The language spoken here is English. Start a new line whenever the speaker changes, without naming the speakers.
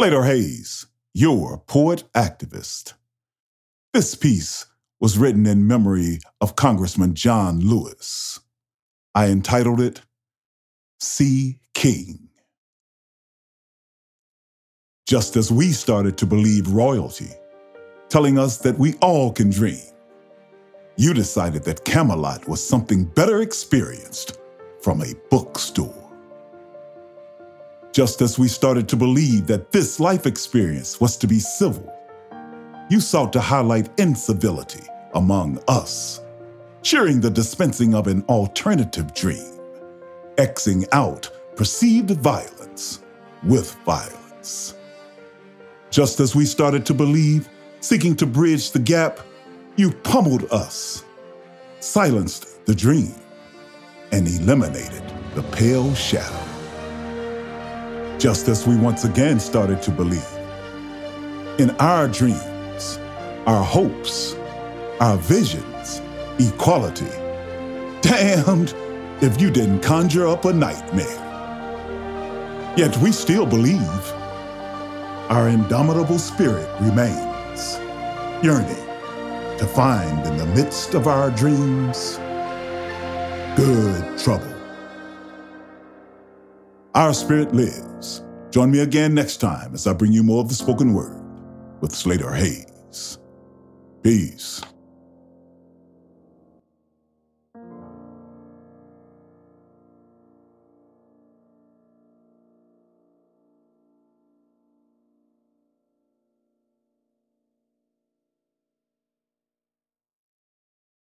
Slater Hayes, your poet activist. This piece was written in memory of Congressman John Lewis. I entitled it See King. Just as we started to believe royalty, telling us that we all can dream, you decided that Camelot was something better experienced from a bookstore. Just as we started to believe that this life experience was to be civil, you sought to highlight incivility among us, cheering the dispensing of an alternative dream, Xing out perceived violence with violence. Just as we started to believe, seeking to bridge the gap, you pummeled us, silenced the dream, and eliminated the pale shadow. Just as we once again started to believe, in our dreams, our hopes, our visions, equality, damned if you didn't conjure up a nightmare. Yet we still believe. Our indomitable spirit remains, yearning to find in the midst of our dreams good trouble. Our spirit lives. Join me again next time as I bring you more of the spoken word with Slater Hayes. Peace.